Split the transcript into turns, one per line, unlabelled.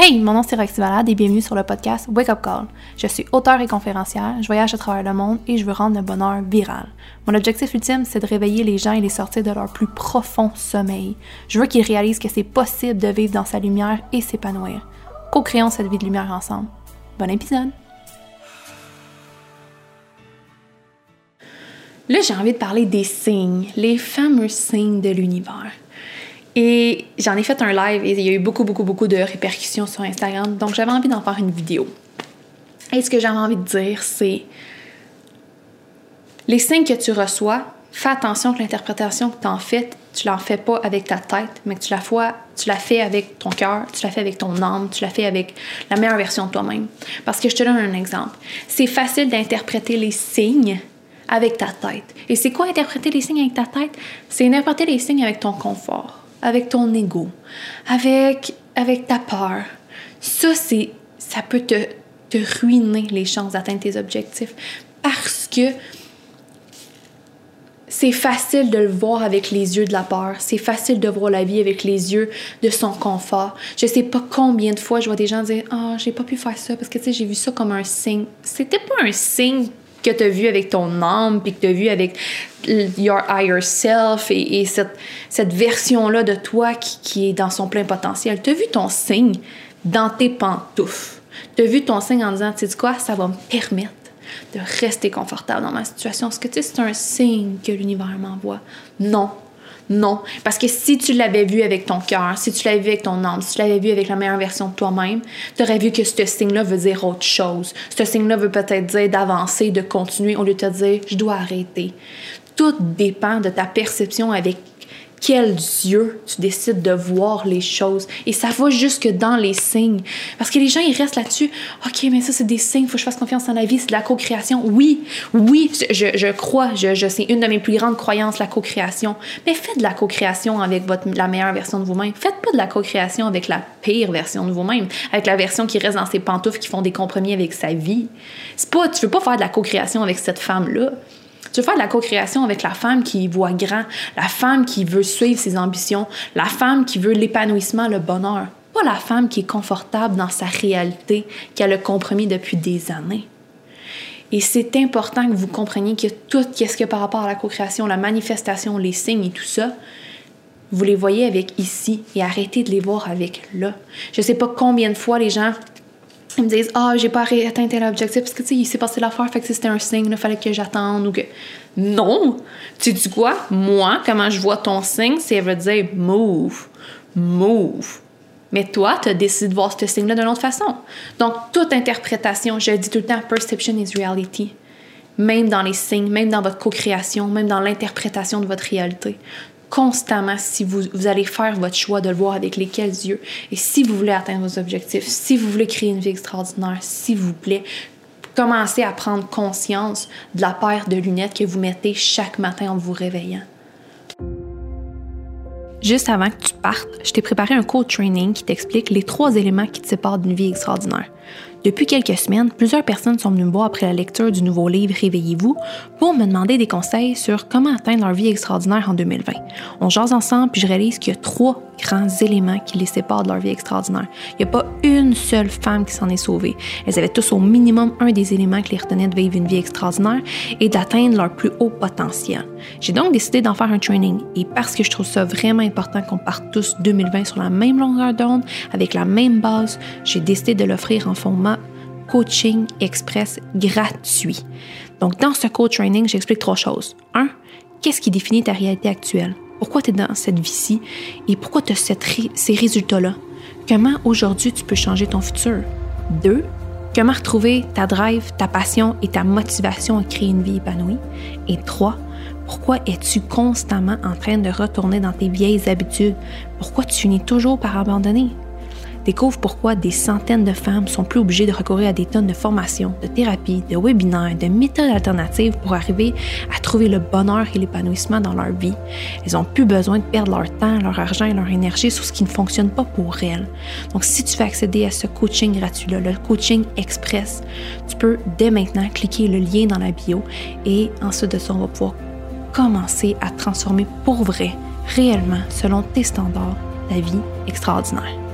Hey, mon nom c'est Roxy Valade et bienvenue sur le podcast Wake Up Call. Je suis auteur et conférencière, je voyage à travers le monde et je veux rendre le bonheur viral. Mon objectif ultime, c'est de réveiller les gens et les sortir de leur plus profond sommeil. Je veux qu'ils réalisent que c'est possible de vivre dans sa lumière et s'épanouir. Co-créons cette vie de lumière ensemble. Bon épisode! Là, j'ai envie de parler des signes, les fameux signes de l'univers. Et j'en ai fait un live et il y a eu beaucoup, beaucoup, beaucoup de répercussions sur Instagram. Donc, j'avais envie d'en faire une vidéo. Et ce que j'avais envie de dire, c'est les signes que tu reçois, fais attention que l'interprétation que tu en fais, tu l'en fais pas avec ta tête, mais que tu la, fois, tu la fais avec ton cœur, tu la fais avec ton âme, tu la fais avec la meilleure version de toi-même. Parce que je te donne un exemple. C'est facile d'interpréter les signes avec ta tête. Et c'est quoi interpréter les signes avec ta tête? C'est interpréter les signes avec ton confort avec ton ego, avec, avec ta peur. Ça, c'est, ça peut te, te ruiner les chances d'atteindre tes objectifs parce que c'est facile de le voir avec les yeux de la peur. C'est facile de voir la vie avec les yeux de son confort. Je sais pas combien de fois je vois des gens dire Ah, oh, j'ai pas pu faire ça parce que tu sais, j'ai vu ça comme un signe. C'était pas un signe que tu as vu avec ton âme, puis que tu as vu avec your higher self et, cette, cette version-là de toi qui, qui, est dans son plein potentiel. Tu as vu ton signe dans tes pantoufles. Tu as vu ton signe en disant, tu sais quoi, ça va me permettre de rester confortable dans ma situation. Est-ce que tu sais, c'est un signe que l'univers m'envoie? Non, non. Parce que si tu l'avais vu avec ton cœur, si tu l'avais vu avec ton âme, si tu l'avais vu avec la meilleure version de toi-même, tu aurais vu que ce signe-là veut dire autre chose. Ce signe-là veut peut-être dire d'avancer, de continuer, au lieu de te dire je dois arrêter. Tout dépend de ta perception avec quels yeux tu décides de voir les choses. Et ça va jusque dans les signes. Parce que les gens, ils restent là-dessus. OK, mais ça, c'est des signes, faut que je fasse confiance en la vie, c'est de la co-création. Oui, oui, je, je crois, je, je c'est une de mes plus grandes croyances, la co-création. Mais faites de la co-création avec votre, la meilleure version de vous-même. Faites pas de la co-création avec la pire version de vous-même, avec la version qui reste dans ses pantoufles, qui font des compromis avec sa vie. C'est pas, tu veux pas faire de la co-création avec cette femme-là. Tu veux faire de la co-création avec la femme qui voit grand, la femme qui veut suivre ses ambitions, la femme qui veut l'épanouissement, le bonheur. Pas la femme qui est confortable dans sa réalité, qui a le compromis depuis des années. Et c'est important que vous compreniez que tout ce que par rapport à la co-création, la manifestation, les signes et tout ça, vous les voyez avec ici et arrêtez de les voir avec là. Je sais pas combien de fois les gens ils me disent ah j'ai pas atteint tel objectif parce que tu sais il s'est passé l'affaire fait que c'était un signe il fallait que j'attende ou que non! Tu dis quoi? Moi comment je vois ton signe c'est veut dire move! Move mais toi, tu as décidé de voir ce signe-là d'une autre façon. Donc, toute interprétation, je dis tout le temps, perception is reality. Même dans les signes, même dans votre co-création, même dans l'interprétation de votre réalité constamment si vous, vous, allez faire votre choix de le voir avec lesquels yeux. Et si vous voulez atteindre vos objectifs, si vous voulez créer une vie extraordinaire, s'il vous plaît, commencez à prendre conscience de la paire de lunettes que vous mettez chaque matin en vous réveillant. Juste avant que tu partes, je t'ai préparé un code training qui t'explique les trois éléments qui te séparent d'une vie extraordinaire. Depuis quelques semaines, plusieurs personnes sont venues me voir après la lecture du nouveau livre Réveillez-vous pour me demander des conseils sur comment atteindre leur vie extraordinaire en 2020. On jase ensemble puis je réalise qu'il y a trois grands éléments qui les séparent de leur vie extraordinaire. Il n'y a pas une seule femme qui s'en est sauvée. Elles avaient tous au minimum un des éléments qui les retenaient de vivre une vie extraordinaire et d'atteindre leur plus haut potentiel. J'ai donc décidé d'en faire un training et parce que je trouve ça vraiment important qu'on parte tous 2020 sur la même longueur d'onde, avec la même base, j'ai décidé de l'offrir en format coaching express gratuit. Donc, dans ce coach training, j'explique trois choses. Un, qu'est-ce qui définit ta réalité actuelle? Pourquoi tu es dans cette vie-ci? Et pourquoi tu as ces résultats-là? Comment aujourd'hui tu peux changer ton futur? Deux, comment retrouver ta drive, ta passion et ta motivation à créer une vie épanouie? Et trois, pourquoi es-tu constamment en train de retourner dans tes vieilles habitudes? Pourquoi tu finis toujours par abandonner? Découvre pourquoi des centaines de femmes sont plus obligées de recourir à des tonnes de formations, de thérapies, de webinaires, de méthodes alternatives pour arriver à trouver le bonheur et l'épanouissement dans leur vie. Elles n'ont plus besoin de perdre leur temps, leur argent et leur énergie sur ce qui ne fonctionne pas pour elles. Donc, si tu veux accéder à ce coaching gratuit-là, le coaching express, tu peux dès maintenant cliquer le lien dans la bio et ensuite de ça, on va pouvoir commencer à transformer pour vrai, réellement, selon tes standards, la vie extraordinaire.